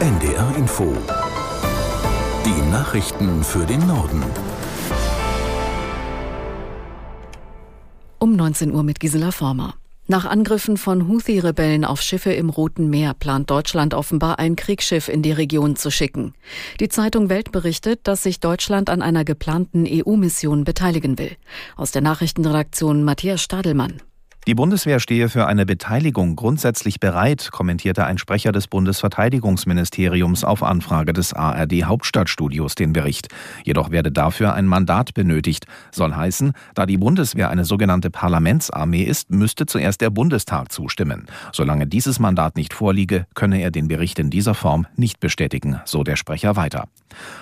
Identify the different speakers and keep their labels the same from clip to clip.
Speaker 1: NDR Info. Die Nachrichten für den Norden.
Speaker 2: Um 19 Uhr mit Gisela Former. Nach Angriffen von Houthi-Rebellen auf Schiffe im Roten Meer plant Deutschland offenbar ein Kriegsschiff in die Region zu schicken. Die Zeitung Welt berichtet, dass sich Deutschland an einer geplanten EU-Mission beteiligen will. Aus der Nachrichtenredaktion Matthias Stadelmann.
Speaker 3: Die Bundeswehr stehe für eine Beteiligung grundsätzlich bereit, kommentierte ein Sprecher des Bundesverteidigungsministeriums auf Anfrage des ARD Hauptstadtstudios den Bericht. Jedoch werde dafür ein Mandat benötigt. Soll heißen, da die Bundeswehr eine sogenannte Parlamentsarmee ist, müsste zuerst der Bundestag zustimmen. Solange dieses Mandat nicht vorliege, könne er den Bericht in dieser Form nicht bestätigen, so der Sprecher weiter.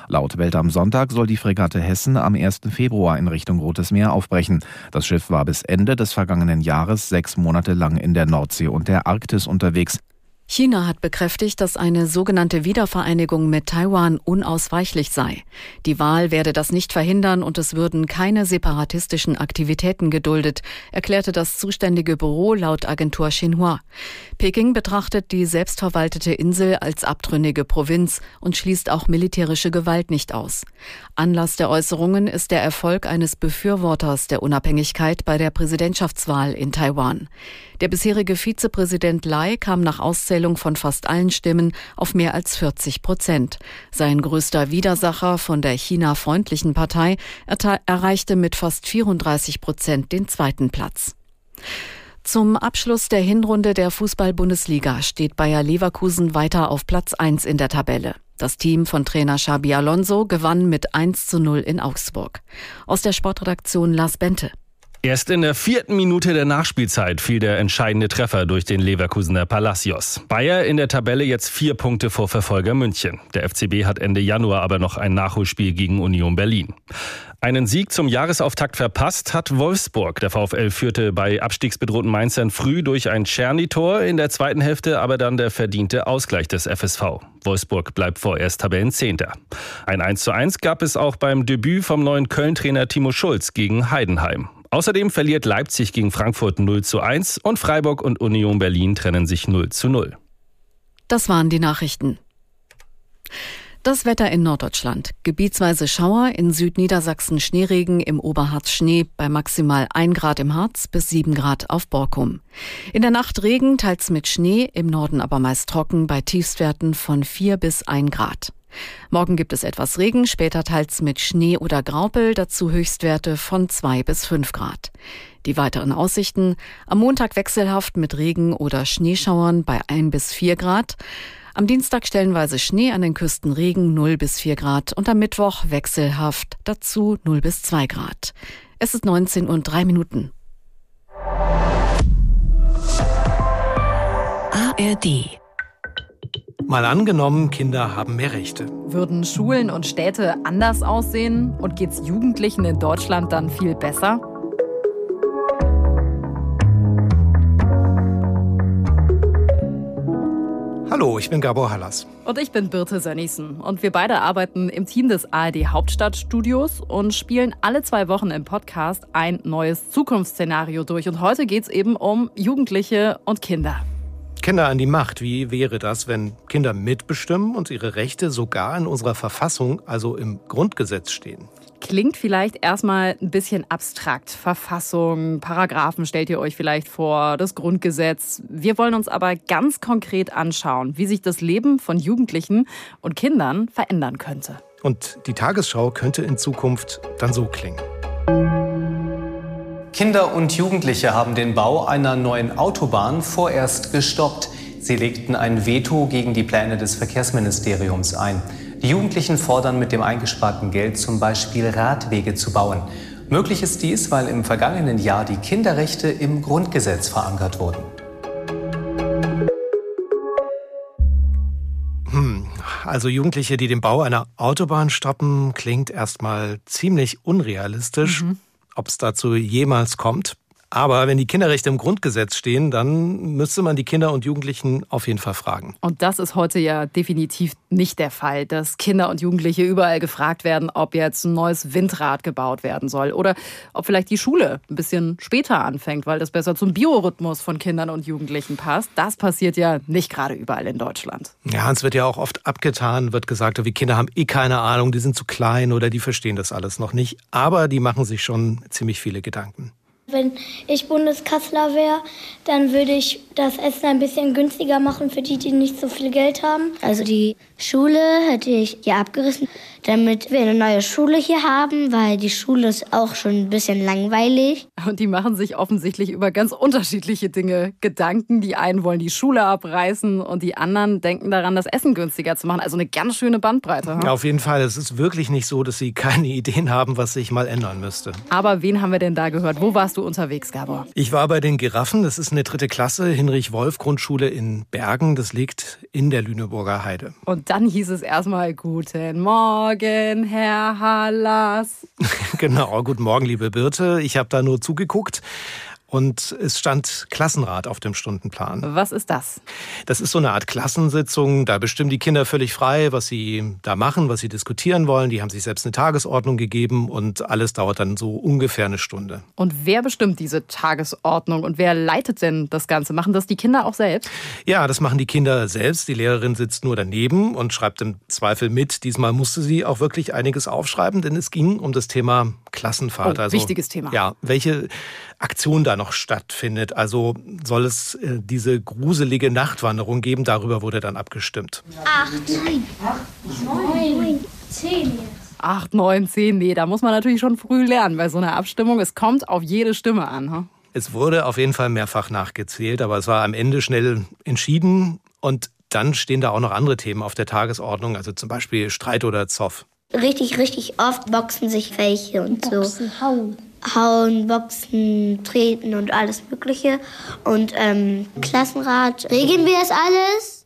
Speaker 3: Laut Welt am Sonntag soll die Fregatte Hessen am 1. Februar in Richtung Rotes Meer aufbrechen. Das Schiff war bis Ende des vergangenen Jahres sechs Monate lang in der Nordsee und der Arktis unterwegs.
Speaker 2: China hat bekräftigt, dass eine sogenannte Wiedervereinigung mit Taiwan unausweichlich sei. Die Wahl werde das nicht verhindern und es würden keine separatistischen Aktivitäten geduldet, erklärte das zuständige Büro laut Agentur Xinhua. Peking betrachtet die selbstverwaltete Insel als abtrünnige Provinz und schließt auch militärische Gewalt nicht aus. Anlass der Äußerungen ist der Erfolg eines Befürworters der Unabhängigkeit bei der Präsidentschaftswahl in Taiwan. Der bisherige Vizepräsident Lai kam nach Auszählung von fast allen Stimmen auf mehr als 40 Prozent. Sein größter Widersacher von der China-freundlichen Partei erreichte mit fast 34 Prozent den zweiten Platz. Zum Abschluss der Hinrunde der Fußball-Bundesliga steht Bayer Leverkusen weiter auf Platz 1 in der Tabelle. Das Team von Trainer Xabi Alonso gewann mit 1 zu 0 in Augsburg. Aus der Sportredaktion Lars Bente.
Speaker 4: Erst in der vierten Minute der Nachspielzeit fiel der entscheidende Treffer durch den Leverkusener Palacios. Bayer in der Tabelle jetzt vier Punkte vor Verfolger München. Der FCB hat Ende Januar aber noch ein Nachholspiel gegen Union Berlin. Einen Sieg zum Jahresauftakt verpasst hat Wolfsburg. Der VfL führte bei abstiegsbedrohten Mainzern früh durch ein Czerny-Tor, in der zweiten Hälfte aber dann der verdiente Ausgleich des FSV. Wolfsburg bleibt vorerst Tabellenzehnter. Ein 1 zu 1 gab es auch beim Debüt vom neuen Köln-Trainer Timo Schulz gegen Heidenheim. Außerdem verliert Leipzig gegen Frankfurt 0 zu 1 und Freiburg und Union Berlin trennen sich 0 zu 0.
Speaker 2: Das waren die Nachrichten. Das Wetter in Norddeutschland. Gebietsweise Schauer, in Südniedersachsen Schneeregen, im Oberharz Schnee bei maximal 1 Grad im Harz bis 7 Grad auf Borkum. In der Nacht Regen, teils mit Schnee, im Norden aber meist trocken bei Tiefstwerten von 4 bis 1 Grad. Morgen gibt es etwas Regen, später teils mit Schnee oder Graupel, dazu Höchstwerte von 2 bis 5 Grad. Die weiteren Aussichten am Montag wechselhaft mit Regen oder Schneeschauern bei 1 bis 4 Grad. Am Dienstag stellenweise Schnee an den Küsten Regen 0 bis 4 Grad und am Mittwoch wechselhaft dazu 0 bis 2 Grad. Es ist 19 und 3 Minuten.
Speaker 5: ARD Mal angenommen, Kinder haben mehr Rechte.
Speaker 6: Würden Schulen und Städte anders aussehen und geht's Jugendlichen in Deutschland dann viel besser?
Speaker 5: Hallo, ich bin Gabor Hallas.
Speaker 6: Und ich bin Birte Sönnigsen. Und wir beide arbeiten im Team des ARD Hauptstadtstudios und spielen alle zwei Wochen im Podcast ein neues Zukunftsszenario durch. Und heute geht's eben um Jugendliche und Kinder.
Speaker 5: Kinder an die Macht. Wie wäre das, wenn Kinder mitbestimmen und ihre Rechte sogar in unserer Verfassung, also im Grundgesetz stehen?
Speaker 6: Klingt vielleicht erstmal ein bisschen abstrakt. Verfassung, Paragraphen stellt ihr euch vielleicht vor, das Grundgesetz. Wir wollen uns aber ganz konkret anschauen, wie sich das Leben von Jugendlichen und Kindern verändern könnte.
Speaker 5: Und die Tagesschau könnte in Zukunft dann so klingen.
Speaker 7: Kinder und Jugendliche haben den Bau einer neuen Autobahn vorerst gestoppt. Sie legten ein Veto gegen die Pläne des Verkehrsministeriums ein. Die Jugendlichen fordern mit dem eingesparten Geld zum Beispiel Radwege zu bauen. Möglich ist dies, weil im vergangenen Jahr die Kinderrechte im Grundgesetz verankert wurden.
Speaker 5: Hm, also Jugendliche, die den Bau einer Autobahn stoppen, klingt erstmal ziemlich unrealistisch. Mhm. Ob es dazu jemals kommt, Aber wenn die Kinderrechte im Grundgesetz stehen, dann müsste man die Kinder und Jugendlichen auf jeden Fall fragen.
Speaker 6: Und das ist heute ja definitiv nicht der Fall, dass Kinder und Jugendliche überall gefragt werden, ob jetzt ein neues Windrad gebaut werden soll oder ob vielleicht die Schule ein bisschen später anfängt, weil das besser zum Biorhythmus von Kindern und Jugendlichen passt. Das passiert ja nicht gerade überall in Deutschland.
Speaker 5: Ja, es wird ja auch oft abgetan, wird gesagt, wie Kinder haben eh keine Ahnung, die sind zu klein oder die verstehen das alles noch nicht. Aber die machen sich schon ziemlich viele Gedanken.
Speaker 8: Wenn ich Bundeskanzler wäre, dann würde ich das Essen ein bisschen günstiger machen für die, die nicht so viel Geld haben.
Speaker 9: Also die Schule hätte ich hier abgerissen, damit wir eine neue Schule hier haben, weil die Schule ist auch schon ein bisschen langweilig.
Speaker 6: Und die machen sich offensichtlich über ganz unterschiedliche Dinge Gedanken. Die einen wollen die Schule abreißen und die anderen denken daran, das Essen günstiger zu machen. Also eine ganz schöne Bandbreite. Hm?
Speaker 5: Ja, auf jeden Fall. Es ist wirklich nicht so, dass sie keine Ideen haben, was sich mal ändern müsste.
Speaker 6: Aber wen haben wir denn da gehört? Wo warst du unterwegs, Gabor?
Speaker 5: Ich war bei den Giraffen. Das ist eine dritte Klasse, Hinrich-Wolf-Grundschule in Bergen. Das liegt in der Lüneburger Heide.
Speaker 6: Und dann hieß es erstmal Guten Morgen, Herr Hallas.
Speaker 5: genau, guten Morgen, liebe Birte. Ich habe da nur zugeguckt. Und es stand Klassenrat auf dem Stundenplan.
Speaker 6: Was ist das?
Speaker 5: Das ist so eine Art Klassensitzung. Da bestimmen die Kinder völlig frei, was sie da machen, was sie diskutieren wollen. Die haben sich selbst eine Tagesordnung gegeben und alles dauert dann so ungefähr eine Stunde.
Speaker 6: Und wer bestimmt diese Tagesordnung und wer leitet denn das Ganze? Machen das die Kinder auch selbst?
Speaker 5: Ja, das machen die Kinder selbst. Die Lehrerin sitzt nur daneben und schreibt im Zweifel mit. Diesmal musste sie auch wirklich einiges aufschreiben, denn es ging um das Thema Klassenfahrt.
Speaker 6: Oh, also, wichtiges Thema.
Speaker 5: Ja, welche Aktion da noch stattfindet. Also soll es äh, diese gruselige Nachtwanderung geben. Darüber wurde dann abgestimmt.
Speaker 8: Acht, neun, neun, zehn.
Speaker 6: Acht, neun, zehn. Nee, da muss man natürlich schon früh lernen bei so einer Abstimmung. Es kommt auf jede Stimme an. Hm?
Speaker 5: Es wurde auf jeden Fall mehrfach nachgezählt, aber es war am Ende schnell entschieden. Und dann stehen da auch noch andere Themen auf der Tagesordnung, also zum Beispiel Streit oder Zoff.
Speaker 9: Richtig, richtig oft boxen sich welche und
Speaker 8: Boxen,
Speaker 9: so.
Speaker 8: hauen.
Speaker 9: Hauen, Boxen, Treten und alles Mögliche. Und ähm, Klassenrat, regeln wir das alles?